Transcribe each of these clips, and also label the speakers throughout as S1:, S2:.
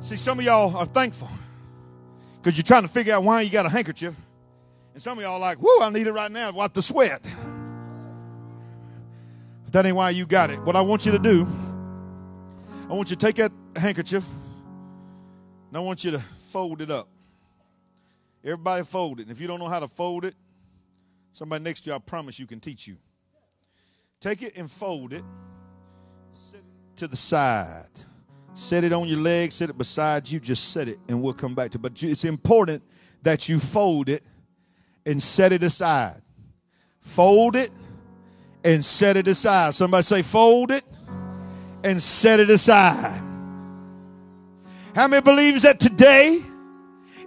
S1: See, some of y'all are thankful because you're trying to figure out why you got a handkerchief. And some of y'all are like, whoo, I need it right now to wipe the sweat. But that ain't why you got it. What I want you to do, I want you to take that handkerchief and I want you to fold it up. Everybody fold it. And if you don't know how to fold it, somebody next to you, I promise you, can teach you. Take it and fold it. Set it to the side. Set it on your leg, set it beside you, just set it, and we'll come back to it. But it's important that you fold it and set it aside. Fold it and set it aside. Somebody say, fold it and set it aside. How many believes that today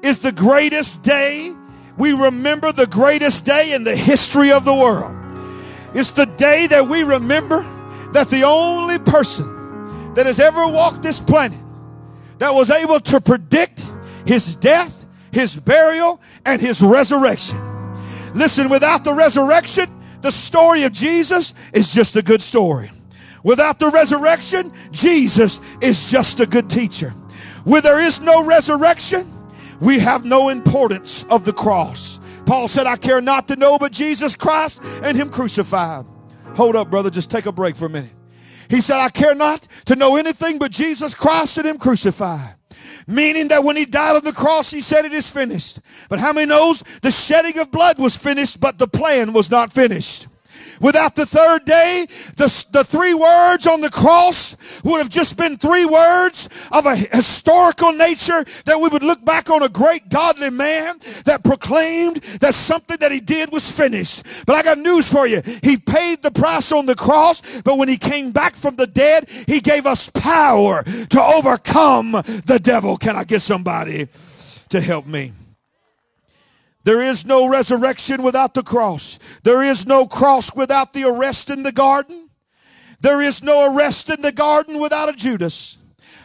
S1: is the greatest day? We remember the greatest day in the history of the world. It's the day that we remember that the only person that has ever walked this planet that was able to predict his death, his burial, and his resurrection. Listen, without the resurrection, the story of Jesus is just a good story. Without the resurrection, Jesus is just a good teacher. Where there is no resurrection, we have no importance of the cross. Paul said, I care not to know but Jesus Christ and Him crucified. Hold up, brother, just take a break for a minute. He said, I care not to know anything but Jesus Christ and Him crucified. Meaning that when he died on the cross, he said it is finished. But how many knows the shedding of blood was finished, but the plan was not finished? Without the third day, the, the three words on the cross would have just been three words of a historical nature that we would look back on a great godly man that proclaimed that something that he did was finished. But I got news for you. He paid the price on the cross, but when he came back from the dead, he gave us power to overcome the devil. Can I get somebody to help me? There is no resurrection without the cross. There is no cross without the arrest in the garden. There is no arrest in the garden without a Judas.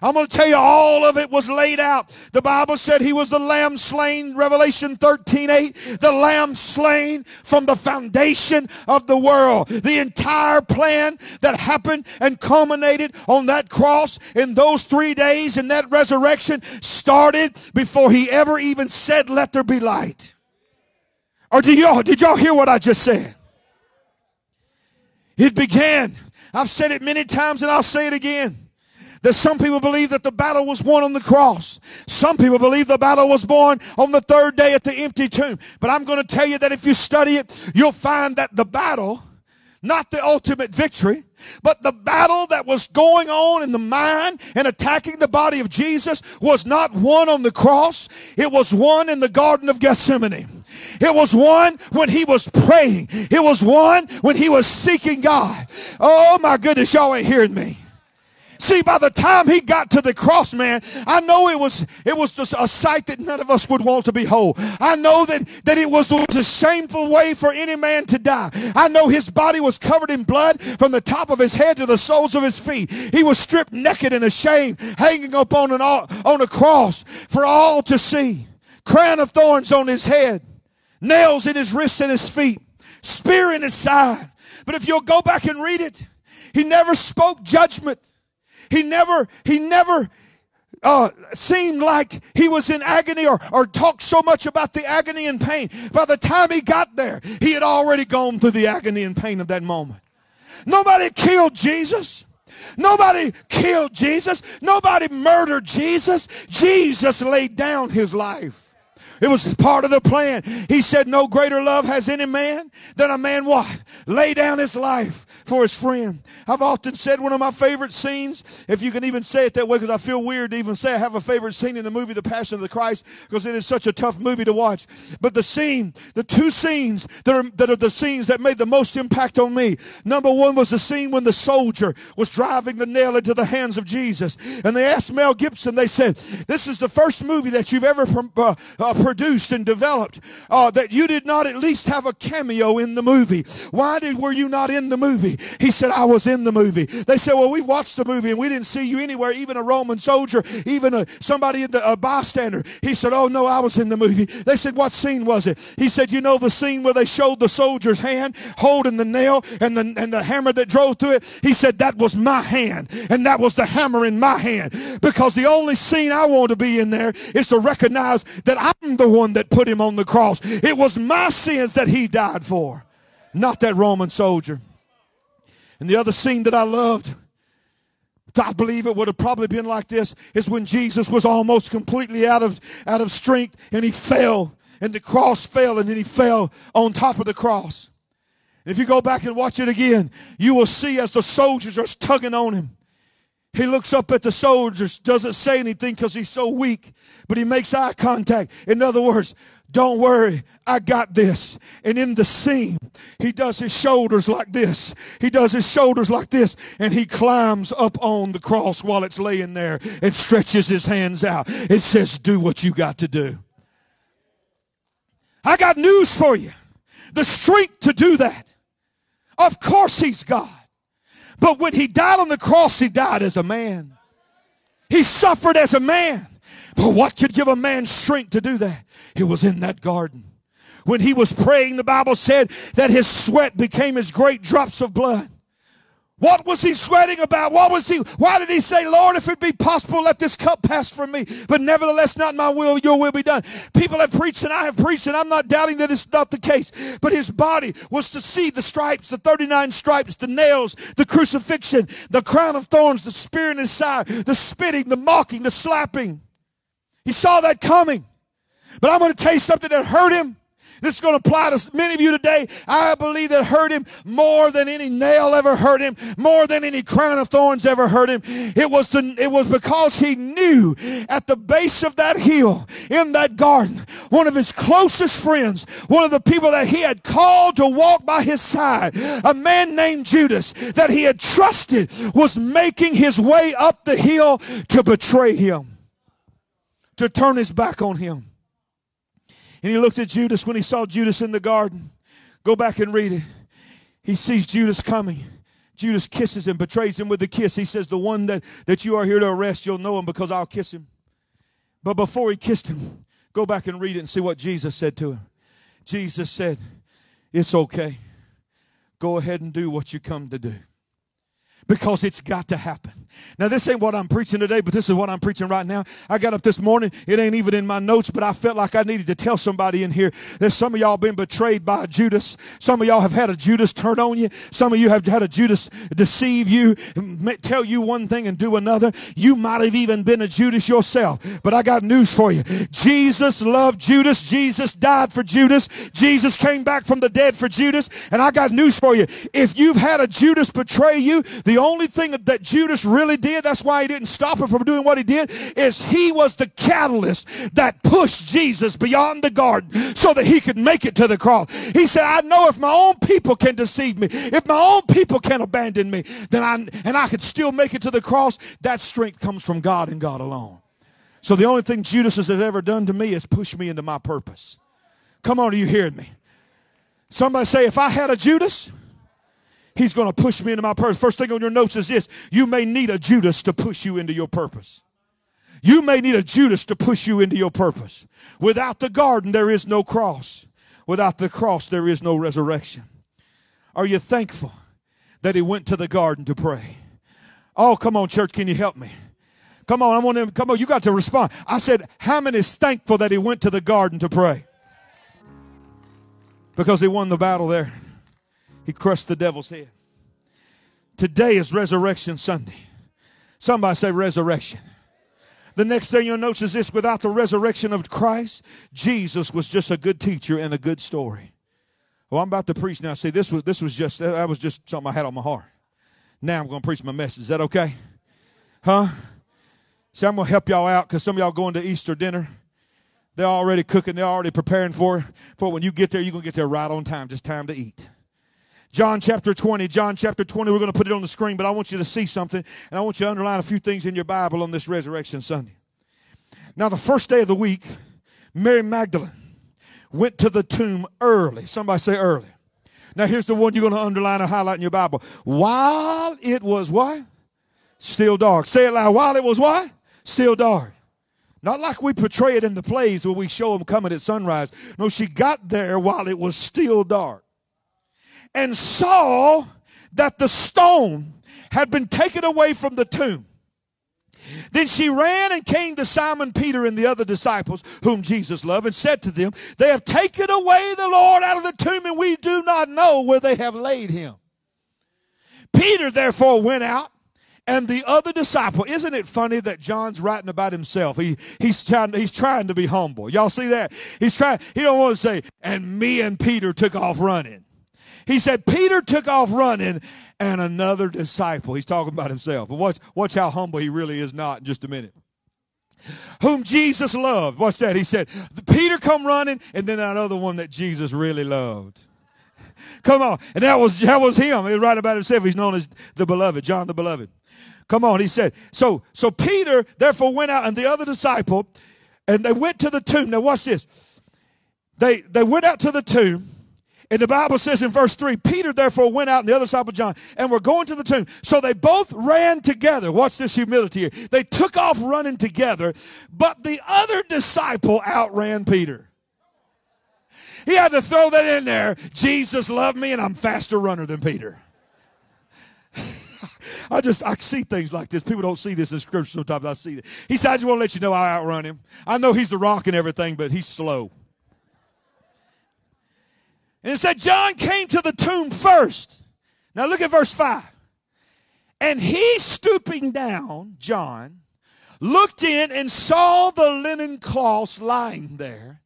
S1: I'm going to tell you all of it was laid out. The Bible said he was the lamb slain, Revelation 13 8, the lamb slain from the foundation of the world. The entire plan that happened and culminated on that cross in those three days in that resurrection started before he ever even said, Let there be light. Or do y'all, did y'all hear what I just said? It began. I've said it many times and I'll say it again. That some people believe that the battle was won on the cross. Some people believe the battle was won on the third day at the empty tomb. But I'm going to tell you that if you study it, you'll find that the battle, not the ultimate victory, but the battle that was going on in the mind and attacking the body of Jesus was not won on the cross. It was won in the Garden of Gethsemane. It was won when he was praying. It was won when he was seeking God. Oh my goodness, y'all ain't hearing me. See, by the time he got to the cross, man, I know it was it was a sight that none of us would want to behold. I know that that it was, was a shameful way for any man to die. I know his body was covered in blood from the top of his head to the soles of his feet. He was stripped naked and ashamed, hanging up on an on a cross for all to see. Crown of thorns on his head nails in his wrists and his feet, spear in his side. But if you'll go back and read it, he never spoke judgment. He never, he never uh, seemed like he was in agony or, or talked so much about the agony and pain. By the time he got there, he had already gone through the agony and pain of that moment. Nobody killed Jesus. Nobody killed Jesus. Nobody murdered Jesus. Jesus laid down his life. It was part of the plan. He said, No greater love has any man than a man what? Lay down his life for his friend. I've often said one of my favorite scenes, if you can even say it that way, because I feel weird to even say I have a favorite scene in the movie The Passion of the Christ, because it is such a tough movie to watch. But the scene, the two scenes that are, that are the scenes that made the most impact on me. Number one was the scene when the soldier was driving the nail into the hands of Jesus. And they asked Mel Gibson, they said, This is the first movie that you've ever uh, uh, produced and developed uh, that you did not at least have a cameo in the movie? Why did, were you not in the movie? He said, I was in the movie. They said, Well, we watched the movie and we didn't see you anywhere, even a Roman soldier, even a, somebody, the, a bystander. He said, Oh, no, I was in the movie. They said, What scene was it? He said, You know the scene where they showed the soldier's hand holding the nail and the, and the hammer that drove through it? He said, That was my hand and that was the hammer in my hand because the only scene I want to be in there is to recognize that I'm the one that put him on the cross. It was my sins that he died for, not that Roman soldier. And the other scene that I loved, I believe it would have probably been like this, is when Jesus was almost completely out of, out of strength and he fell and the cross fell and then he fell on top of the cross. And if you go back and watch it again, you will see as the soldiers are tugging on him. He looks up at the soldiers, doesn't say anything because he's so weak, but he makes eye contact. In other words, don't worry, I got this. And in the scene, he does his shoulders like this. He does his shoulders like this, and he climbs up on the cross while it's laying there and stretches his hands out. It says, Do what you got to do. I got news for you the strength to do that. Of course, he's God. But when he died on the cross, he died as a man. He suffered as a man. But what could give a man strength to do that? It was in that garden. When he was praying, the Bible said that his sweat became as great drops of blood. What was he sweating about? What was he? Why did he say, Lord, if it be possible, let this cup pass from me? But nevertheless, not my will, your will be done. People have preached and I have preached, and I'm not doubting that it's not the case. But his body was to see the stripes, the 39 stripes, the nails, the crucifixion, the crown of thorns, the spear in his side, the spitting, the mocking, the slapping. He saw that coming. But I'm going to tell you something that hurt him this is going to apply to many of you today. I believe that hurt him more than any nail ever hurt him, more than any crown of thorns ever hurt him. It was the, it was because he knew at the base of that hill in that garden, one of his closest friends, one of the people that he had called to walk by his side, a man named Judas that he had trusted was making his way up the hill to betray him, to turn his back on him. And he looked at Judas when he saw Judas in the garden. Go back and read it. He sees Judas coming. Judas kisses him, betrays him with a kiss. He says, The one that, that you are here to arrest, you'll know him because I'll kiss him. But before he kissed him, go back and read it and see what Jesus said to him. Jesus said, It's okay. Go ahead and do what you come to do because it's got to happen. Now, this ain't what I'm preaching today, but this is what I'm preaching right now. I got up this morning. It ain't even in my notes, but I felt like I needed to tell somebody in here that some of y'all been betrayed by Judas. Some of y'all have had a Judas turn on you. Some of you have had a Judas deceive you, tell you one thing and do another. You might have even been a Judas yourself. But I got news for you. Jesus loved Judas. Jesus died for Judas. Jesus came back from the dead for Judas. And I got news for you. If you've had a Judas betray you, the only thing that Judas really did, that's why he didn't stop him from doing what he did, is he was the catalyst that pushed Jesus beyond the garden so that he could make it to the cross. He said, I know if my own people can deceive me, if my own people can abandon me, then I, and I could still make it to the cross, that strength comes from God and God alone. So the only thing Judas has ever done to me is push me into my purpose. Come on, are you hearing me? Somebody say, if I had a Judas, He's going to push me into my purpose. First thing on your notes is this you may need a Judas to push you into your purpose. You may need a Judas to push you into your purpose. Without the garden, there is no cross. Without the cross, there is no resurrection. Are you thankful that he went to the garden to pray? Oh, come on, church, can you help me? Come on, I want him. Come on, you got to respond. I said, how many is thankful that he went to the garden to pray? Because he won the battle there. He crushed the devil's head. Today is Resurrection Sunday. Somebody say resurrection. The next thing you'll notice is this without the resurrection of Christ, Jesus was just a good teacher and a good story. Well, I'm about to preach now. See, this was this was just that was just something I had on my heart. Now I'm to preach my message. Is that okay? Huh? See, I'm to help y'all out because some of y'all going to Easter dinner. They're already cooking. They're already preparing for for when you get there. You're to get there right on time. Just time to eat. John chapter 20. John chapter 20. We're going to put it on the screen, but I want you to see something, and I want you to underline a few things in your Bible on this Resurrection Sunday. Now, the first day of the week, Mary Magdalene went to the tomb early. Somebody say early. Now here's the one you're going to underline or highlight in your Bible. While it was what? Still dark. Say it loud. While it was what? Still dark. Not like we portray it in the plays where we show them coming at sunrise. No, she got there while it was still dark and saw that the stone had been taken away from the tomb. Then she ran and came to Simon Peter and the other disciples whom Jesus loved and said to them, They have taken away the Lord out of the tomb and we do not know where they have laid him. Peter therefore went out and the other disciple. Isn't it funny that John's writing about himself? He, he's, trying, he's trying to be humble. Y'all see that? He's trying, he don't want to say, and me and Peter took off running. He said, Peter took off running and another disciple. He's talking about himself. But watch, watch how humble he really is not in just a minute. Whom Jesus loved. Watch that. He said, Peter come running, and then that other one that Jesus really loved. Come on. And that was that was him. He was right about himself. He's known as the beloved, John the beloved. Come on, he said. So so Peter therefore went out and the other disciple, and they went to the tomb. Now watch this. They they went out to the tomb and the Bible says in verse 3 Peter therefore went out and the other disciple John and were going to the tomb. So they both ran together. Watch this humility here. They took off running together, but the other disciple outran Peter. He had to throw that in there. Jesus loved me and I'm faster runner than Peter. I just I see things like this. People don't see this in scripture sometimes. I see it. He said, I just want to let you know I outrun him. I know he's the rock and everything, but he's slow. And it said John came to the tomb first. Now look at verse 5. And he stooping down, John, looked in and saw the linen cloths lying there.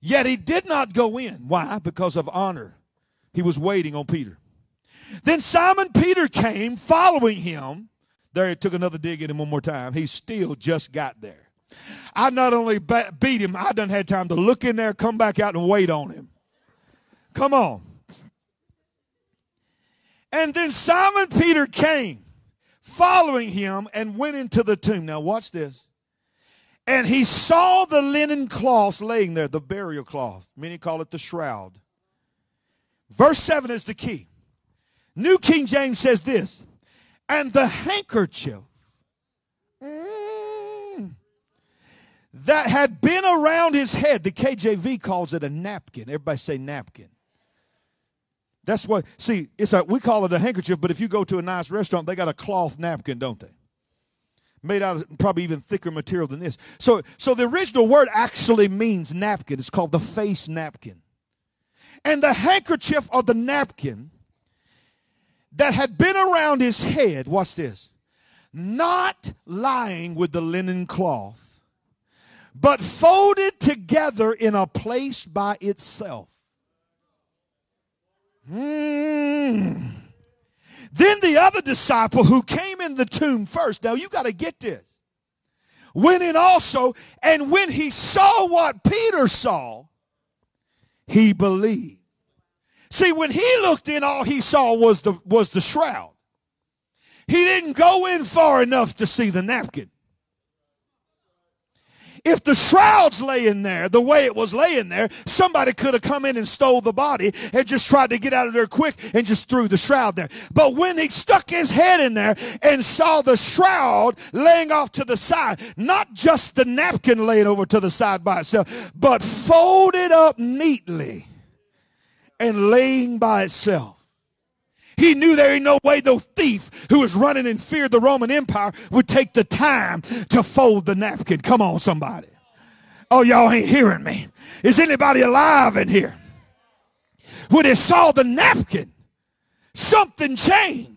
S1: Yet he did not go in. Why? Because of honor. He was waiting on Peter. Then Simon Peter came following him. There he took another dig at him one more time. He still just got there. I not only beat him, I done had time to look in there, come back out and wait on him. Come on. And then Simon Peter came following him and went into the tomb. Now, watch this. And he saw the linen cloth laying there, the burial cloth. Many call it the shroud. Verse 7 is the key. New King James says this and the handkerchief mm, that had been around his head, the KJV calls it a napkin. Everybody say napkin. That's what, see, it's a, we call it a handkerchief, but if you go to a nice restaurant, they got a cloth napkin, don't they? Made out of probably even thicker material than this. So, so the original word actually means napkin. It's called the face napkin. And the handkerchief or the napkin that had been around his head, watch this, not lying with the linen cloth, but folded together in a place by itself. Mm. Then the other disciple who came in the tomb first, now you got to get this, went in also, and when he saw what Peter saw, he believed. See, when he looked in, all he saw was the, was the shroud. He didn't go in far enough to see the napkin. If the shroud's laying there the way it was laying there, somebody could have come in and stole the body and just tried to get out of there quick and just threw the shroud there. But when he stuck his head in there and saw the shroud laying off to the side, not just the napkin laid over to the side by itself, but folded up neatly and laying by itself. He knew there ain't no way no thief who was running in fear of the Roman Empire would take the time to fold the napkin. Come on, somebody. Oh, y'all ain't hearing me. Is anybody alive in here? When they saw the napkin, something changed.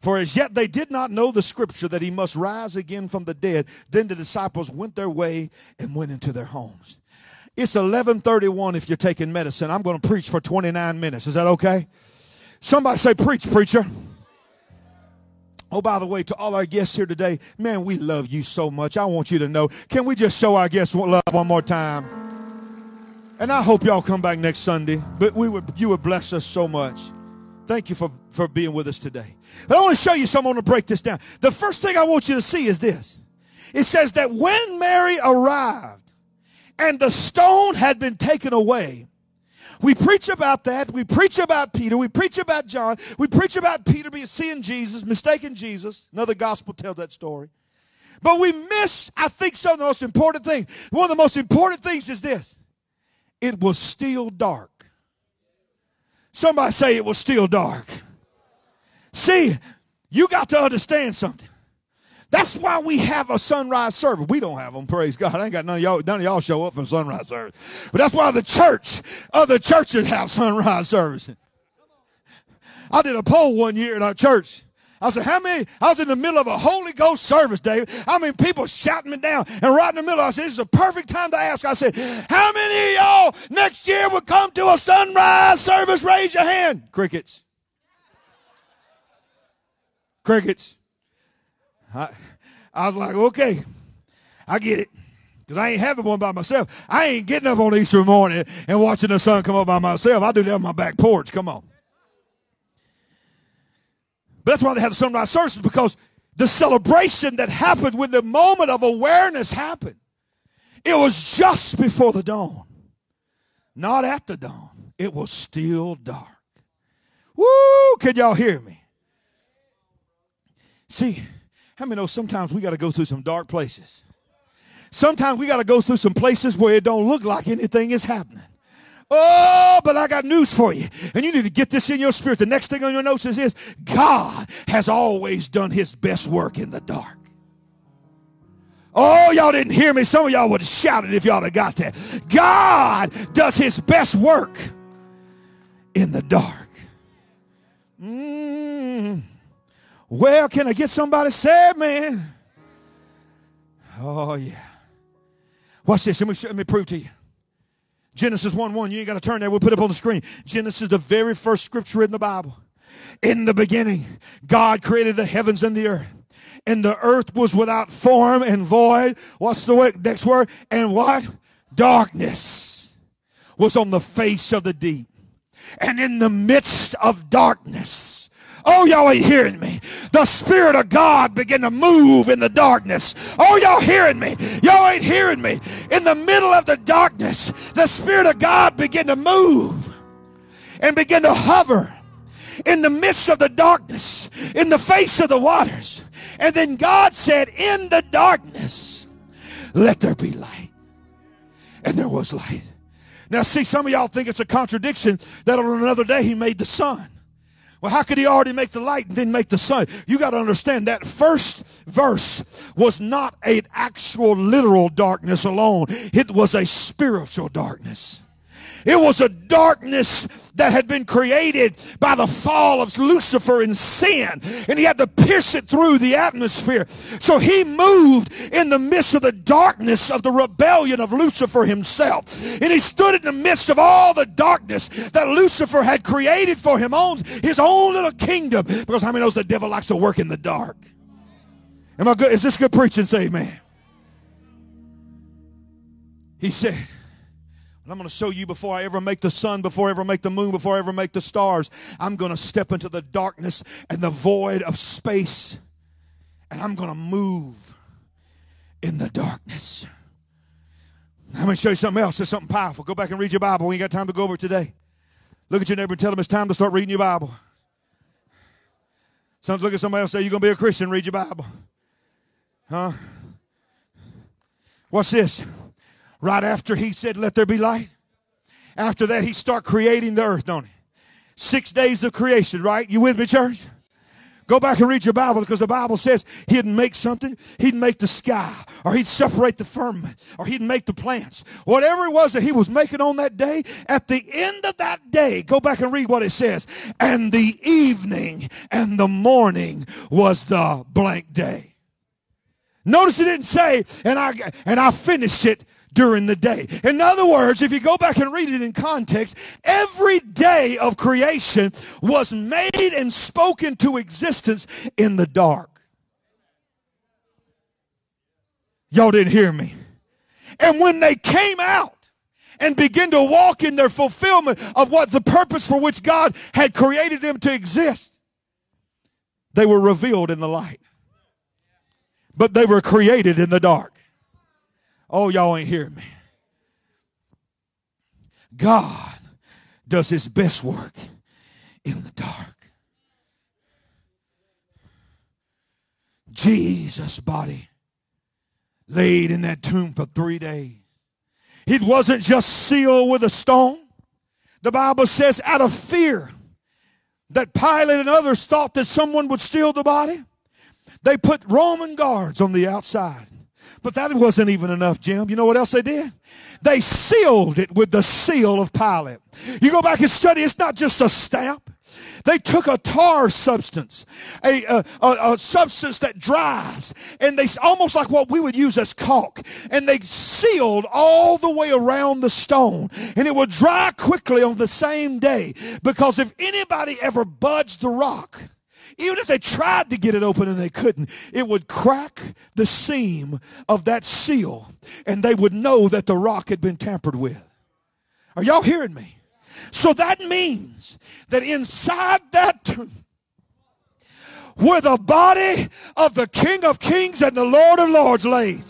S1: For as yet they did not know the scripture that he must rise again from the dead. Then the disciples went their way and went into their homes. It's 11:31 if you're taking medicine. I'm going to preach for 29 minutes. Is that okay? Somebody say, Preach, preacher. Oh, by the way, to all our guests here today, man, we love you so much. I want you to know. Can we just show our guests love one more time? And I hope y'all come back next Sunday. But we would you would bless us so much. Thank you for, for being with us today. But I want to show you something. I want to break this down. The first thing I want you to see is this. It says that when Mary arrived and the stone had been taken away. We preach about that. We preach about Peter. We preach about John. We preach about Peter being seeing Jesus, mistaking Jesus. Another gospel tells that story. But we miss, I think, some of the most important things. One of the most important things is this it was still dark. Somebody say it was still dark. See, you got to understand something. That's why we have a sunrise service. We don't have them, praise God. I ain't got none of y'all, none of y'all show up for sunrise service. But that's why the church, other churches have sunrise service. I did a poll one year in our church. I said, how many? I was in the middle of a Holy Ghost service, David. I mean, people shouting me down. And right in the middle, I said, this is a perfect time to ask. I said, how many of y'all next year would come to a sunrise service? Raise your hand. Crickets. Crickets. I, I was like, okay, I get it. Because I ain't having one by myself. I ain't getting up on Easter morning and watching the sun come up by myself. I do that on my back porch. Come on. But that's why they have the sunrise services because the celebration that happened when the moment of awareness happened, it was just before the dawn, not at the dawn. It was still dark. Woo! Could y'all hear me? See, how many know sometimes we got to go through some dark places? Sometimes we got to go through some places where it don't look like anything is happening. Oh, but I got news for you. And you need to get this in your spirit. The next thing on your notes is this God has always done his best work in the dark. Oh, y'all didn't hear me. Some of y'all would have shouted if y'all had got that. God does his best work in the dark. Mm. Well, can I get somebody said, man? Oh, yeah. Watch this. Let me, let me prove to you. Genesis 1 1. You ain't got to turn there. We'll put it up on the screen. Genesis, the very first scripture in the Bible. In the beginning, God created the heavens and the earth. And the earth was without form and void. What's the next word? And what? Darkness was on the face of the deep. And in the midst of darkness, Oh, y'all ain't hearing me. The Spirit of God began to move in the darkness. Oh, y'all hearing me. Y'all ain't hearing me. In the middle of the darkness, the Spirit of God began to move and begin to hover in the midst of the darkness, in the face of the waters. And then God said, In the darkness, let there be light. And there was light. Now, see, some of y'all think it's a contradiction that on another day he made the sun. Well, how could he already make the light and then make the sun? You got to understand that first verse was not an actual literal darkness alone, it was a spiritual darkness. It was a darkness that had been created by the fall of Lucifer in sin, and he had to pierce it through the atmosphere. So he moved in the midst of the darkness of the rebellion of Lucifer himself. And he stood in the midst of all the darkness that Lucifer had created for him, owns his own little kingdom. Because how many knows the devil likes to work in the dark? Am I good? Is this good preaching? Say amen. He said, and I'm going to show you before I ever make the sun, before I ever make the moon, before I ever make the stars. I'm going to step into the darkness and the void of space. And I'm going to move in the darkness. I'm going to show you something else. It's something powerful. Go back and read your Bible. We ain't got time to go over it today. Look at your neighbor and tell them it's time to start reading your Bible. Some, look at somebody else say, You're going to be a Christian, read your Bible. Huh? What's this? Right after he said, Let there be light. After that, he start creating the earth, don't he? Six days of creation, right? You with me, church? Go back and read your Bible because the Bible says he'd make something. He'd make the sky, or he'd separate the firmament, or he'd make the plants. Whatever it was that he was making on that day, at the end of that day, go back and read what it says. And the evening and the morning was the blank day. Notice it didn't say, and I and I finished it during the day. In other words, if you go back and read it in context, every day of creation was made and spoken to existence in the dark. Y'all didn't hear me. And when they came out and began to walk in their fulfillment of what the purpose for which God had created them to exist, they were revealed in the light. But they were created in the dark. Oh, y'all ain't hearing me. God does his best work in the dark. Jesus' body laid in that tomb for three days. It wasn't just sealed with a stone. The Bible says, out of fear that Pilate and others thought that someone would steal the body, they put Roman guards on the outside. But that wasn't even enough, Jim. You know what else they did? They sealed it with the seal of Pilate. You go back and study, it's not just a stamp. They took a tar substance, a, a, a, substance that dries, and they almost like what we would use as caulk, and they sealed all the way around the stone, and it would dry quickly on the same day. Because if anybody ever budged the rock, even if they tried to get it open and they couldn't, it would crack the seam of that seal, and they would know that the rock had been tampered with. Are y'all hearing me? So that means that inside that tomb, where the body of the King of Kings and the Lord of Lords laid,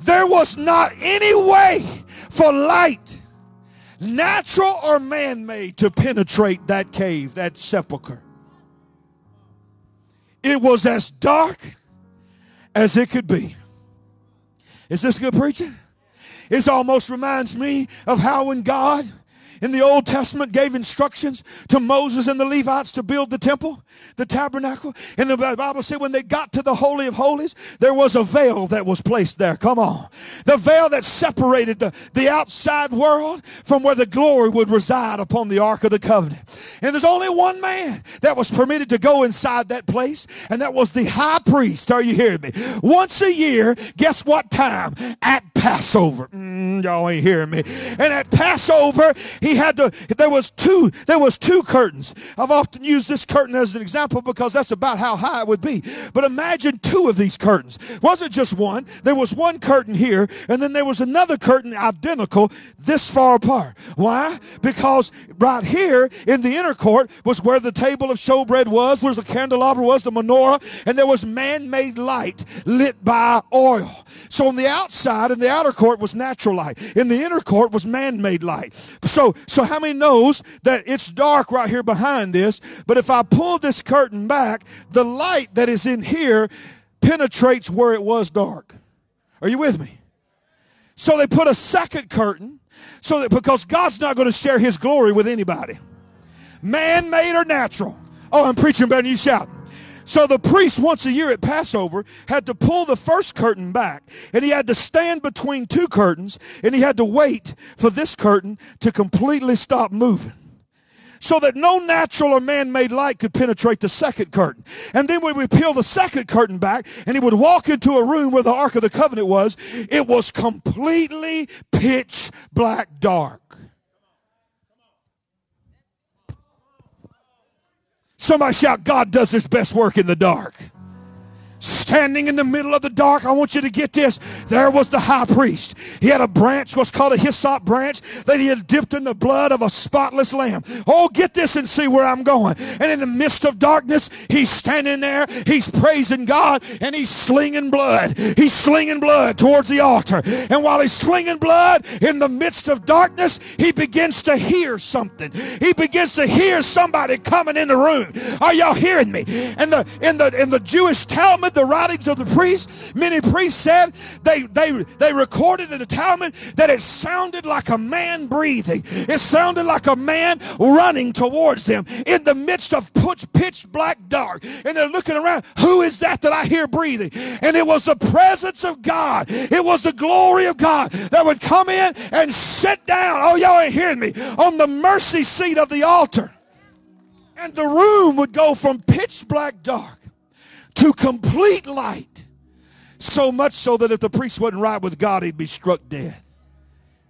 S1: there was not any way for light, natural or man made, to penetrate that cave, that sepulcher. It was as dark as it could be. Is this good preaching? It almost reminds me of how when God in the Old Testament gave instructions to Moses and the Levites to build the temple, the tabernacle. And the Bible said when they got to the Holy of Holies, there was a veil that was placed there. Come on. The veil that separated the, the outside world from where the glory would reside upon the Ark of the Covenant. And there's only one man that was permitted to go inside that place, and that was the high priest. Are you hearing me? Once a year, guess what time? At Passover. Mm, y'all ain't hearing me. And at Passover, he had to, there was two, there was two curtains. I've often used this curtain as an example because that's about how high it would be. But imagine two of these curtains. It wasn't just one. There was one curtain here, and then there was another curtain identical this far apart. Why? Because right here in the inner court was where the table of showbread was, where the candelabra was, the menorah, and there was man-made light lit by oil. So on the outside in the outer court was natural light. In the inner court was man-made light. So, so how many knows that it's dark right here behind this, but if I pull this curtain back, the light that is in here penetrates where it was dark. Are you with me? So they put a second curtain so that because God's not going to share his glory with anybody. Man made or natural. Oh, I'm preaching better than you shout. So the priest, once a year at Passover, had to pull the first curtain back, and he had to stand between two curtains, and he had to wait for this curtain to completely stop moving so that no natural or man-made light could penetrate the second curtain. And then when we peel the second curtain back and he would walk into a room where the Ark of the Covenant was, it was completely pitch black dark. Somebody shout, God does his best work in the dark standing in the middle of the dark. I want you to get this. There was the high priest. He had a branch, what's called a hyssop branch, that he had dipped in the blood of a spotless lamb. Oh, get this and see where I'm going. And in the midst of darkness, he's standing there, he's praising God, and he's slinging blood. He's slinging blood towards the altar. And while he's slinging blood in the midst of darkness, he begins to hear something. He begins to hear somebody coming in the room. Are y'all hearing me? And the in the in the Jewish Talmud, the writings of the priests, many priests said they, they, they recorded in the Talmud that it sounded like a man breathing. It sounded like a man running towards them in the midst of pitch black dark. And they're looking around. Who is that that I hear breathing? And it was the presence of God. It was the glory of God that would come in and sit down. Oh, y'all ain't hearing me. On the mercy seat of the altar. And the room would go from pitch black dark to complete light. So much so that if the priest wasn't right with God, he'd be struck dead.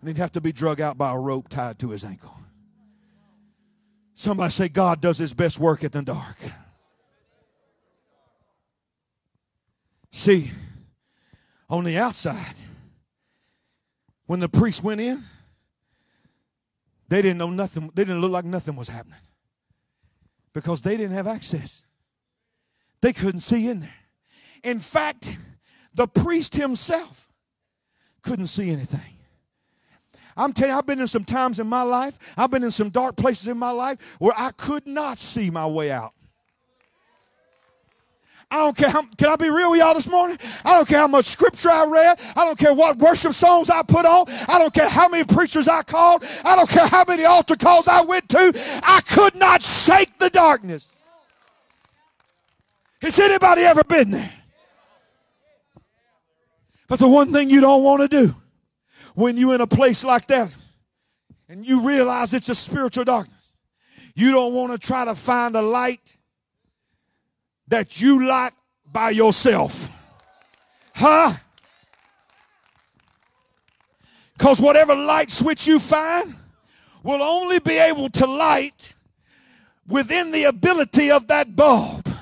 S1: And he'd have to be drug out by a rope tied to his ankle. Somebody say, God does his best work in the dark. See, on the outside, when the priest went in, they didn't know nothing, they didn't look like nothing was happening because they didn't have access. They couldn't see in there. In fact, the priest himself couldn't see anything. I'm telling you, I've been in some times in my life, I've been in some dark places in my life where I could not see my way out. I don't care how, can I be real with y'all this morning? I don't care how much scripture I read. I don't care what worship songs I put on. I don't care how many preachers I called. I don't care how many altar calls I went to. I could not shake the darkness. Has anybody ever been there? But the one thing you don't want to do when you're in a place like that and you realize it's a spiritual darkness, you don't want to try to find a light that you light by yourself. Huh? Because whatever light switch you find will only be able to light within the ability of that bulb.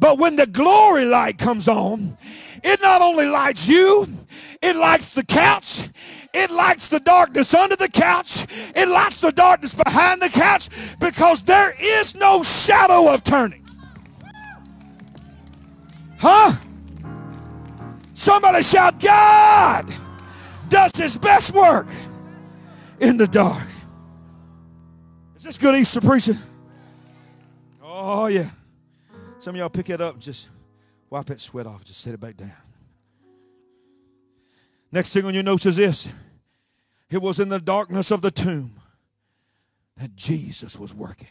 S1: But when the glory light comes on, it not only lights you, it lights the couch, it lights the darkness under the couch, it lights the darkness behind the couch because there is no shadow of turning. Huh? Somebody shout, God does his best work in the dark. Is this good Easter preaching? Oh, yeah. Some of y'all pick it up and just wipe that sweat off. Just set it back down. Next thing on your notes is this it was in the darkness of the tomb that Jesus was working.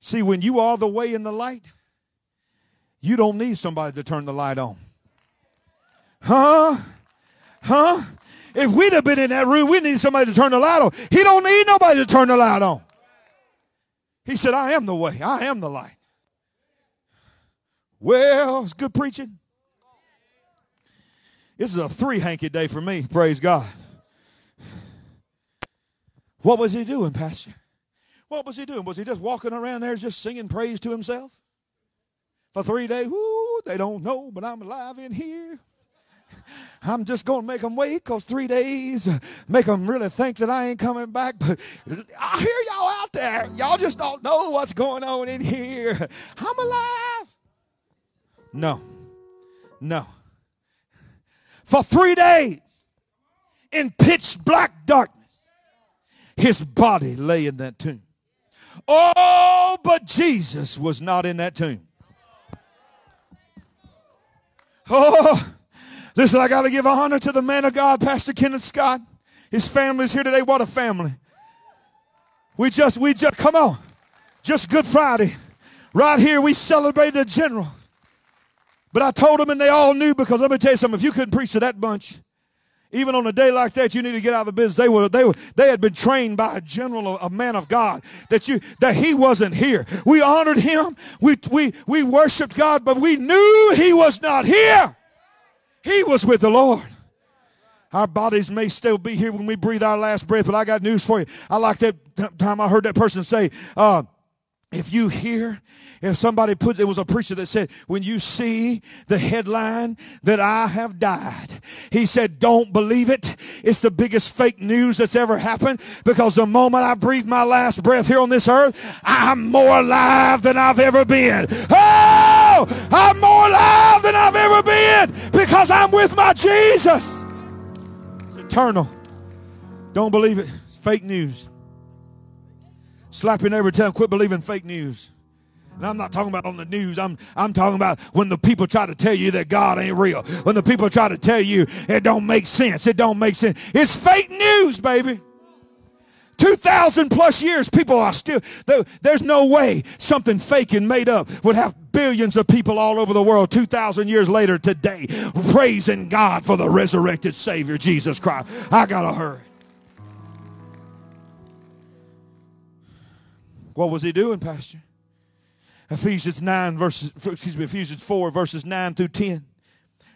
S1: See, when you are the way in the light, you don't need somebody to turn the light on. Huh? Huh? If we'd have been in that room, we need somebody to turn the light on. He don't need nobody to turn the light on. He said, I am the way, I am the light. Well, it's good preaching. This is a three hanky day for me, praise God. What was he doing, Pastor? What was he doing? Was he just walking around there just singing praise to himself? For three days, Ooh, they don't know, but I'm alive in here. I'm just going to make them wait because three days make them really think that I ain't coming back. But I hear y'all out there. Y'all just don't know what's going on in here. I'm alive. No, no. For three days in pitch black darkness, his body lay in that tomb. Oh, but Jesus was not in that tomb. Oh, listen, I got to give honor to the man of God, Pastor Kenneth Scott. His family's here today. What a family. We just, we just, come on. Just Good Friday. Right here, we celebrated a general. But I told them, and they all knew because let me tell you something. If you couldn't preach to that bunch, even on a day like that, you need to get out of the business. They were, they were, they had been trained by a general, a man of God, that you, that he wasn't here. We honored him. We, we, we worshiped God, but we knew he was not here. He was with the Lord. Our bodies may still be here when we breathe our last breath, but I got news for you. I like that time I heard that person say, uh, if you hear, if somebody puts, it was a preacher that said, when you see the headline that I have died, he said, don't believe it. It's the biggest fake news that's ever happened because the moment I breathe my last breath here on this earth, I'm more alive than I've ever been. Oh, I'm more alive than I've ever been because I'm with my Jesus. It's eternal. Don't believe it. It's fake news. Slap your neighbor, tell him, quit believing fake news. And I'm not talking about on the news. I'm, I'm talking about when the people try to tell you that God ain't real. When the people try to tell you it don't make sense. It don't make sense. It's fake news, baby. 2,000 plus years, people are still, there's no way something fake and made up would have billions of people all over the world 2,000 years later today praising God for the resurrected Savior, Jesus Christ. I gotta hurry. What was he doing, Pastor? Ephesians 9 verses, excuse me, Ephesians 4 verses 9 through 10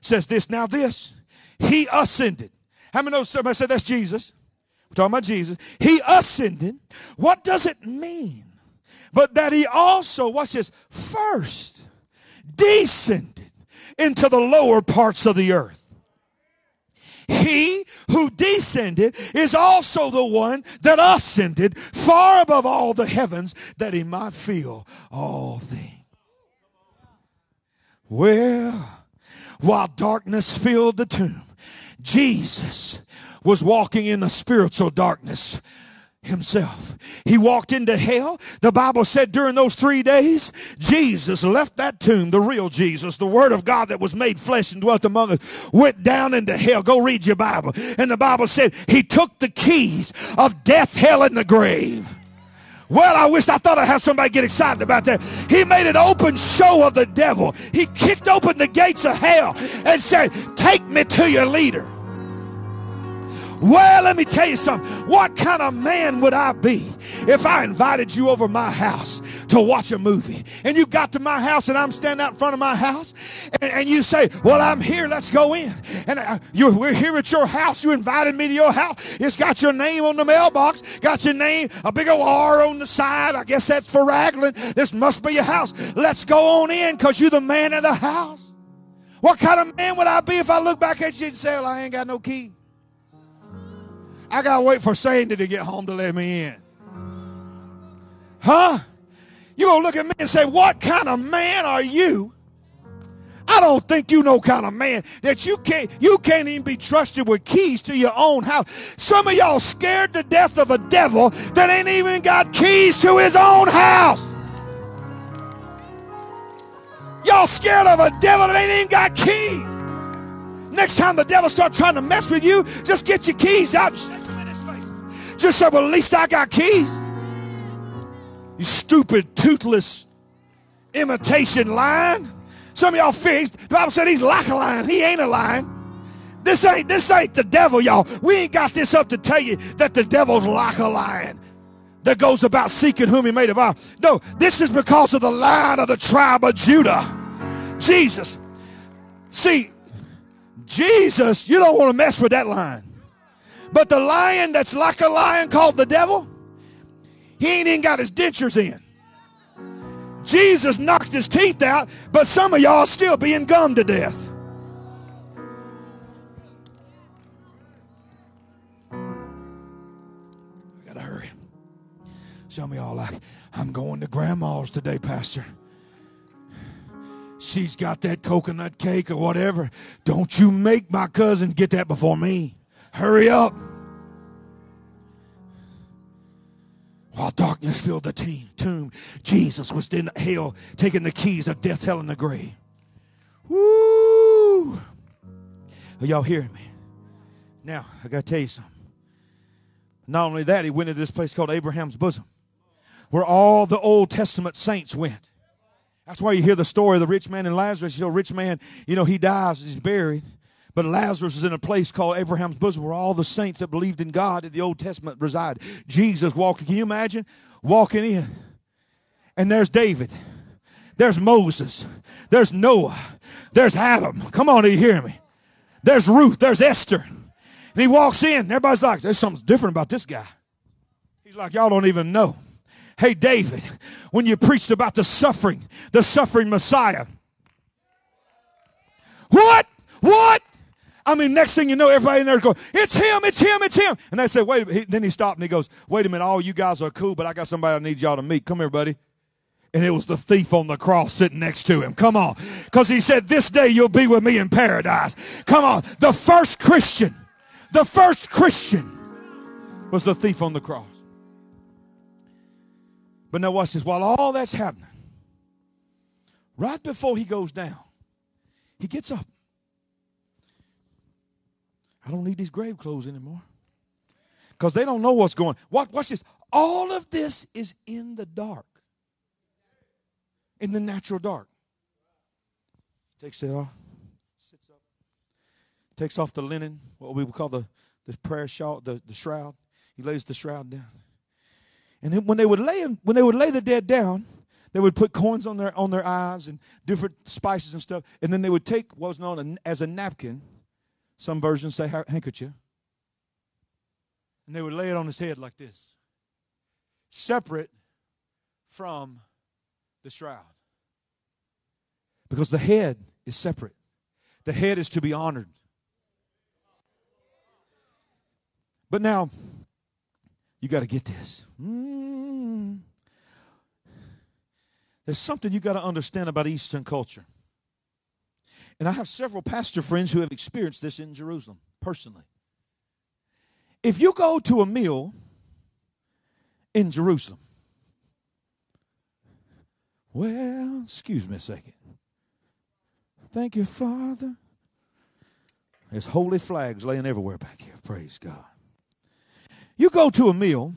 S1: says this. Now this, he ascended. How many know somebody said that's Jesus? We're talking about Jesus. He ascended. What does it mean? But that he also, watch this, first descended into the lower parts of the earth. He who descended is also the one that ascended far above all the heavens that he might fill all things. Well, while darkness filled the tomb, Jesus was walking in the spiritual darkness himself. He walked into hell. The Bible said during those three days, Jesus left that tomb, the real Jesus, the Word of God that was made flesh and dwelt among us, went down into hell. Go read your Bible. And the Bible said he took the keys of death, hell, and the grave. Well, I wish I thought I'd have somebody get excited about that. He made an open show of the devil. He kicked open the gates of hell and said, Take me to your leader. Well, let me tell you something. What kind of man would I be if I invited you over my house to watch a movie and you got to my house and I'm standing out in front of my house and, and you say, Well, I'm here, let's go in. And uh, you, we're here at your house. You invited me to your house. It's got your name on the mailbox, got your name, a big old R on the side. I guess that's for Raglan. This must be your house. Let's go on in because you're the man of the house. What kind of man would I be if I look back at you and say, Well, I ain't got no key? I got to wait for Sandy to get home to let me in. Huh? You going to look at me and say, What kind of man are you? I don't think you know kind of man that you can't you can't even be trusted with keys to your own house. Some of y'all scared to death of a devil that ain't even got keys to his own house. Y'all scared of a devil that ain't even got keys. Next time the devil start trying to mess with you, just get your keys out. Just say, well, at least I got keys. You stupid, toothless imitation lion. Some of y'all fear. The Bible said he's like a lion. He ain't a lion. This ain't this ain't the devil, y'all. We ain't got this up to tell you that the devil's like a lion that goes about seeking whom he may devour. No, this is because of the lion of the tribe of Judah. Jesus. See, Jesus, you don't want to mess with that lion. But the lion that's like a lion called the devil, he ain't even got his dentures in. Jesus knocked his teeth out, but some of y'all still being gummed to death. I gotta hurry. Some of y'all like, I'm going to grandma's today, Pastor she's got that coconut cake or whatever. Don't you make my cousin get that before me. Hurry up. While darkness filled the tomb, Jesus was in hell, taking the keys of death, hell, and the grave. Woo! Are y'all hearing me? Now, I got to tell you something. Not only that, he went to this place called Abraham's bosom, where all the Old Testament saints went. That's why you hear the story of the rich man and Lazarus. You know, rich man, you know, he dies, he's buried. But Lazarus is in a place called Abraham's bosom where all the saints that believed in God in the Old Testament reside. Jesus walking, can you imagine? Walking in. And there's David. There's Moses. There's Noah. There's Adam. Come on, do you hear me? There's Ruth. There's Esther. And he walks in. Everybody's like, there's something different about this guy. He's like, y'all don't even know. Hey, David, when you preached about the suffering, the suffering Messiah. What? What? I mean, next thing you know, everybody in there goes, It's him, it's him, it's him. And they say, Wait he, Then he stopped and he goes, Wait a minute, all you guys are cool, but I got somebody I need y'all to meet. Come here, buddy. And it was the thief on the cross sitting next to him. Come on. Because he said, This day you'll be with me in paradise. Come on. The first Christian, the first Christian was the thief on the cross. But now, watch this. While all that's happening, right before he goes down, he gets up. I don't need these grave clothes anymore. Because they don't know what's going on. Watch, this. All of this is in the dark. In the natural dark. Takes it off. Sits up. Takes off the linen, what we would call the, the prayer shawl, the, the shroud. He lays the shroud down. And then when they would lay him, when they would lay the dead down, they would put coins on their on their eyes and different spices and stuff, and then they would take what was known as a napkin. Some versions say handkerchief, and they would lay it on his head like this, separate from the shroud, because the head is separate. The head is to be honored. But now, you got to get this. Mm. There's something you got to understand about Eastern culture. And I have several pastor friends who have experienced this in Jerusalem personally. If you go to a meal in Jerusalem, well, excuse me a second. Thank you, Father. There's holy flags laying everywhere back here. Praise God. You go to a meal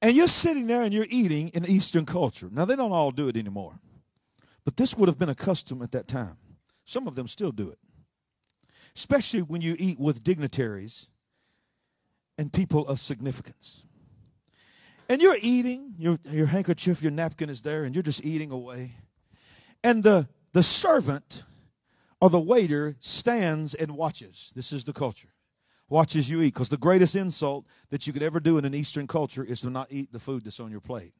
S1: and you're sitting there and you're eating in Eastern culture. Now, they don't all do it anymore, but this would have been a custom at that time. Some of them still do it, especially when you eat with dignitaries and people of significance. And you're eating, your, your handkerchief, your napkin is there, and you're just eating away. And the, the servant or the waiter stands and watches. This is the culture watches you eat. Because the greatest insult that you could ever do in an Eastern culture is to not eat the food that's on your plate.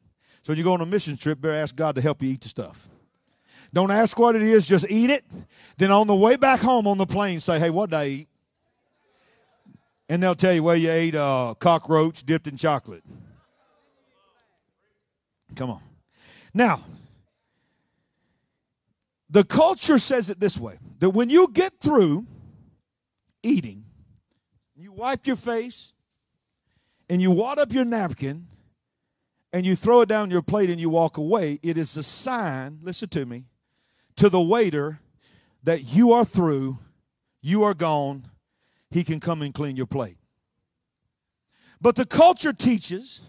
S1: So when you go on a mission trip, better ask God to help you eat the stuff. Don't ask what it is, just eat it. Then on the way back home on the plane, say, hey, what did I eat? And they'll tell you, well, you ate a uh, cockroach dipped in chocolate. Come on. Now, the culture says it this way that when you get through eating, you wipe your face and you wad up your napkin and you throw it down your plate and you walk away, it is a sign, listen to me, to the waiter that you are through, you are gone, he can come and clean your plate. But the culture teaches,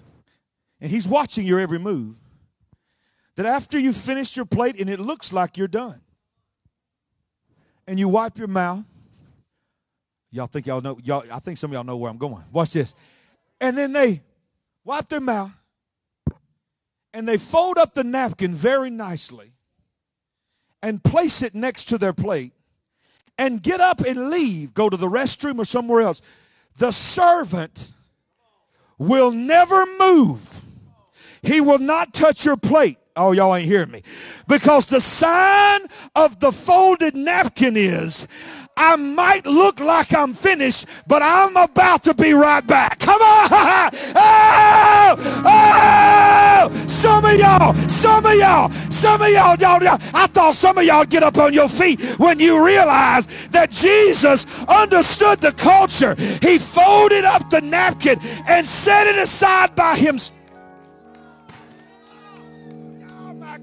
S1: and he's watching your every move, that after you finish your plate and it looks like you're done, and you wipe your mouth Y'all think y'all know, y'all, I think some of y'all know where I'm going. Watch this. And then they wipe their mouth and they fold up the napkin very nicely and place it next to their plate and get up and leave, go to the restroom or somewhere else. The servant will never move. He will not touch your plate. Oh, y'all ain't hearing me. Because the sign of the folded napkin is I might look like I'm finished, but I'm about to be right back. Come on. Oh, oh, some of y'all, some of y'all, some of y'all, y'all, y'all, I thought some of y'all get up on your feet when you realize that Jesus understood the culture. He folded up the napkin and set it aside by himself.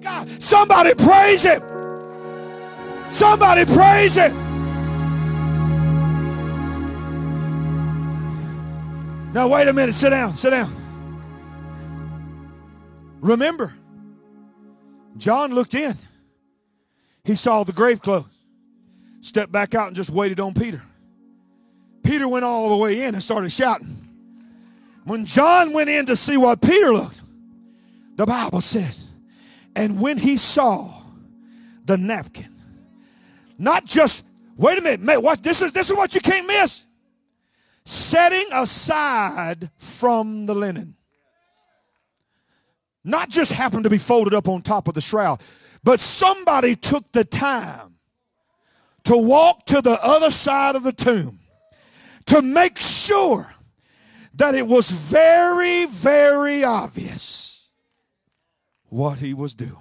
S1: God. Somebody praise him. Somebody praise him. Now, wait a minute. Sit down. Sit down. Remember, John looked in. He saw the grave clothes, stepped back out, and just waited on Peter. Peter went all the way in and started shouting. When John went in to see what Peter looked, the Bible says, and when he saw the napkin, not just wait a minute, what this is this is what you can't miss setting aside from the linen. Not just happened to be folded up on top of the shroud, but somebody took the time to walk to the other side of the tomb to make sure that it was very, very obvious what he was doing.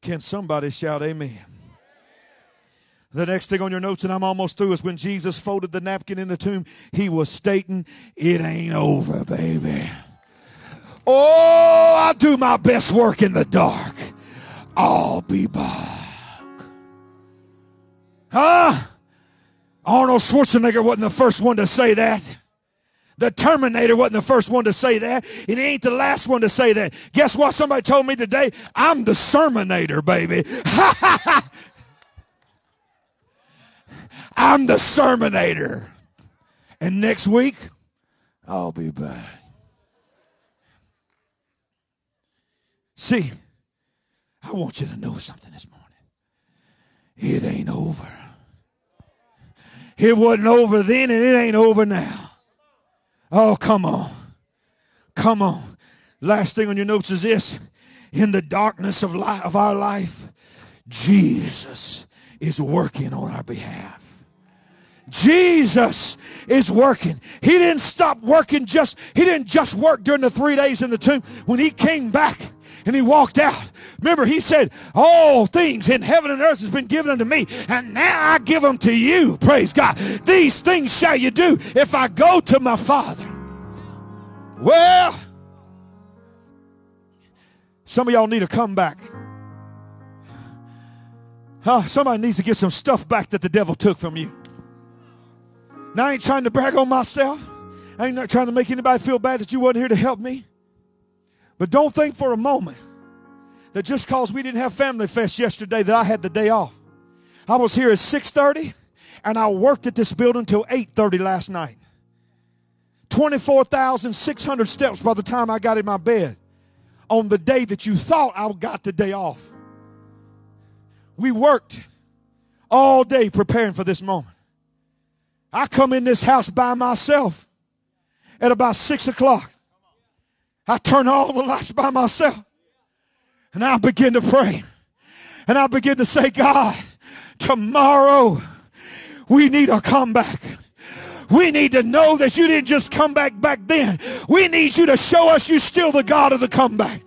S1: Can somebody shout amen? The next thing on your notes, and I'm almost through, is when Jesus folded the napkin in the tomb, he was stating, It ain't over, baby. Oh, I do my best work in the dark. I'll be back. Huh? Arnold Schwarzenegger wasn't the first one to say that. The Terminator wasn't the first one to say that, and he ain't the last one to say that. Guess what? Somebody told me today, I'm the Sermonator, baby. I'm the sermonator. And next week, I'll be back. See, I want you to know something this morning. It ain't over. It wasn't over then, and it ain't over now. Oh, come on. Come on. Last thing on your notes is this in the darkness of, of our life, Jesus is working on our behalf. Jesus is working. He didn't stop working just, he didn't just work during the three days in the tomb. When he came back, And he walked out. Remember, he said, All things in heaven and earth has been given unto me, and now I give them to you. Praise God. These things shall you do if I go to my Father. Well, some of y'all need to come back. Huh? Somebody needs to get some stuff back that the devil took from you. Now, I ain't trying to brag on myself. I ain't not trying to make anybody feel bad that you wasn't here to help me. But don't think for a moment that just because we didn't have Family Fest yesterday that I had the day off. I was here at 6.30 and I worked at this building until 8.30 last night. 24,600 steps by the time I got in my bed on the day that you thought I got the day off. We worked all day preparing for this moment. I come in this house by myself at about six o'clock. I turn all the lights by myself. And I begin to pray. And I begin to say, God, tomorrow we need a comeback. We need to know that you didn't just come back back then. We need you to show us you're still the God of the comeback.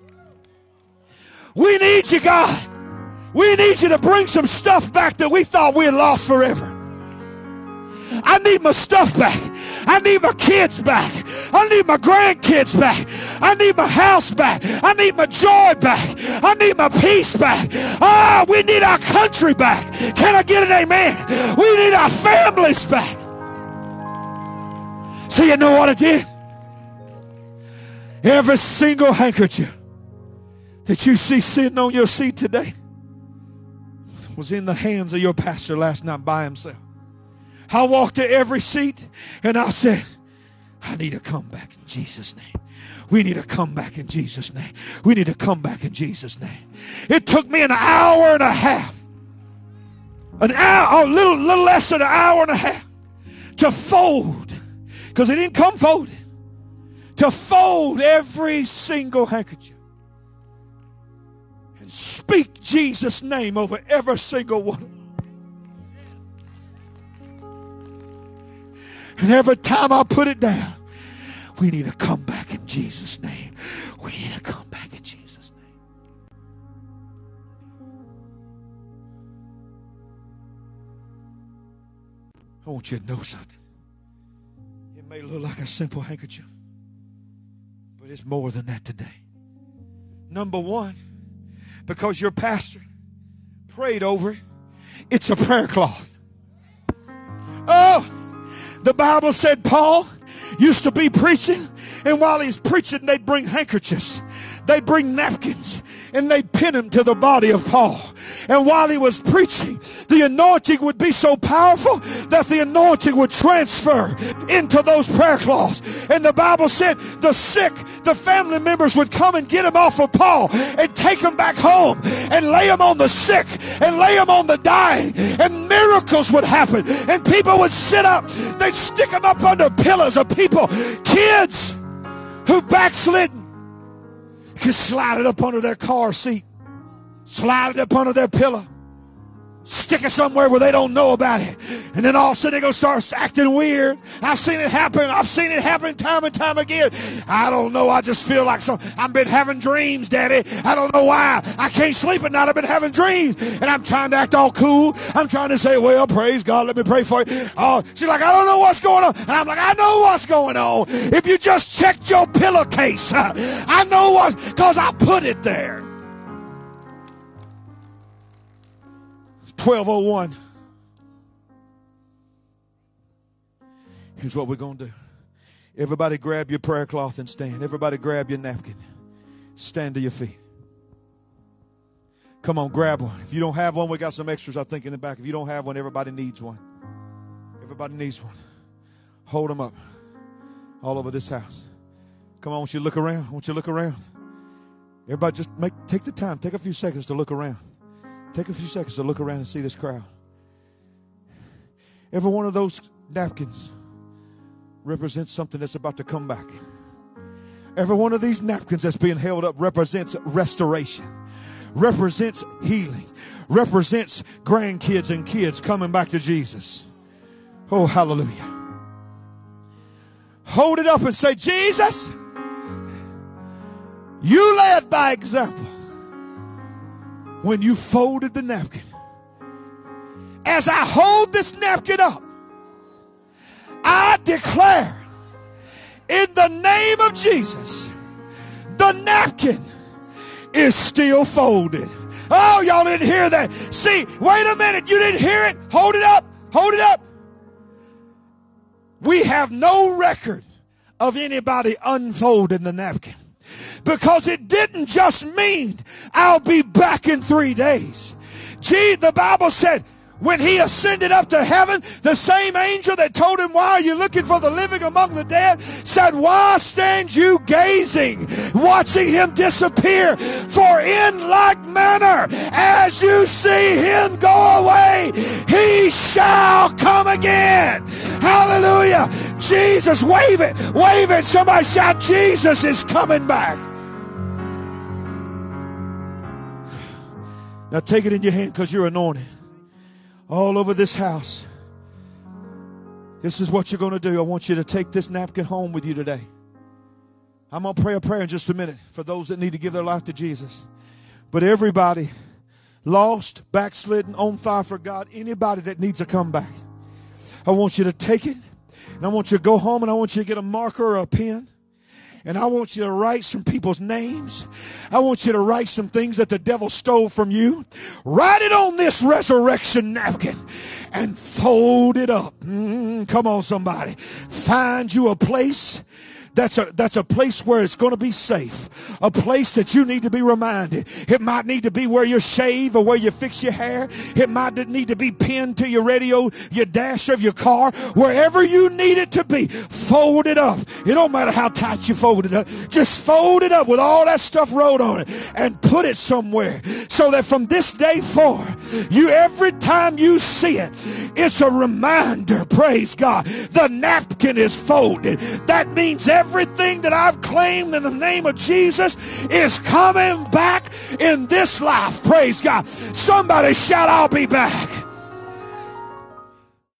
S1: We need you, God. We need you to bring some stuff back that we thought we had lost forever. I need my stuff back. I need my kids back. I need my grandkids back. I need my house back. I need my joy back. I need my peace back. Ah, we need our country back. Can I get an amen? We need our families back. So you know what I did? Every single handkerchief that you see sitting on your seat today was in the hands of your pastor last night by himself. I walked to every seat and I said, I need to come back in Jesus' name. We need to come back in Jesus' name. We need to come back in Jesus' name. It took me an hour and a half, an hour, a little, little less than an hour and a half to fold, because it didn't come folded, to fold every single handkerchief and speak Jesus' name over every single one. And every time I put it down, we need to come back in Jesus' name. We need to come back in Jesus' name. I want you to know something. It may look like a simple handkerchief, but it's more than that today. Number one, because your pastor prayed over it, it's a prayer cloth. Oh, the Bible said Paul used to be preaching, and while he's preaching, they'd bring handkerchiefs, they'd bring napkins, and they'd pin him to the body of Paul. And while he was preaching, the anointing would be so powerful that the anointing would transfer into those prayer cloths. And the Bible said the sick, the family members would come and get him off of Paul and take him back home and lay him on the sick and lay him on the dying. And miracles would happen. And people would sit up. They'd stick him up under pillars of people, kids who backslidden could slide it up under their car seat, slide it up under their pillow, stick it somewhere where they don't know about it. And then all of a sudden they're going to start acting weird. I've seen it happen. I've seen it happen time and time again. I don't know. I just feel like some, I've been having dreams, Daddy. I don't know why. I can't sleep at night. I've been having dreams. And I'm trying to act all cool. I'm trying to say, well, praise God. Let me pray for you. Oh, she's like, I don't know what's going on. And I'm like, I know what's going on. If you just checked your pillowcase, I know what, because I put it there. 1201. Here's what we're going to do. Everybody grab your prayer cloth and stand. Everybody grab your napkin. Stand to your feet. Come on, grab one. If you don't have one, we got some extras, I think, in the back. If you don't have one, everybody needs one. Everybody needs one. Hold them up all over this house. Come on, I want you to look around. I want you to look around. Everybody just make take the time, take a few seconds to look around. Take a few seconds to look around and see this crowd. Every one of those napkins represents something that's about to come back. Every one of these napkins that's being held up represents restoration, represents healing, represents grandkids and kids coming back to Jesus. Oh, hallelujah. Hold it up and say, Jesus, You led by example when you folded the napkin. As I hold this napkin up, I declare in the name of Jesus, the napkin is still folded. Oh, y'all didn't hear that. See, wait a minute. You didn't hear it? Hold it up. Hold it up. We have no record of anybody unfolding the napkin because it didn't just mean I'll be back in three days. Gee, the Bible said when he ascended up to heaven, the same angel that told him, Why are you looking for the living among the dead? said, Why stand you gazing, watching him disappear? For in like manner as you see him go away, he shall come again. Hallelujah. Jesus, wave it, wave it. Somebody shout, Jesus is coming back. Now take it in your hand because you're anointed all over this house. This is what you're going to do. I want you to take this napkin home with you today. I'm going to pray a prayer in just a minute for those that need to give their life to Jesus. But everybody, lost, backslidden, on fire for God, anybody that needs a comeback, I want you to take it and I want you to go home and I want you to get a marker or a pen and I want you to write some people's names. I want you to write some things that the devil stole from you. Write it on this resurrection napkin and fold it up. Mm, come on, somebody. Find you a place that's a, that's a place where it's going to be safe. A place that you need to be reminded. It might need to be where you shave or where you fix your hair. It might need to be pinned to your radio, your dash of your car, wherever you need it to be. Fold it up. It don't matter how tight you fold it up. Just fold it up with all that stuff wrote on it and put it somewhere so that from this day forward, you every time you see it, it's a reminder. Praise God. The napkin is folded. That means every everything that I've claimed in the name of Jesus is coming back in this life. Praise God. Somebody shout, I'll be back.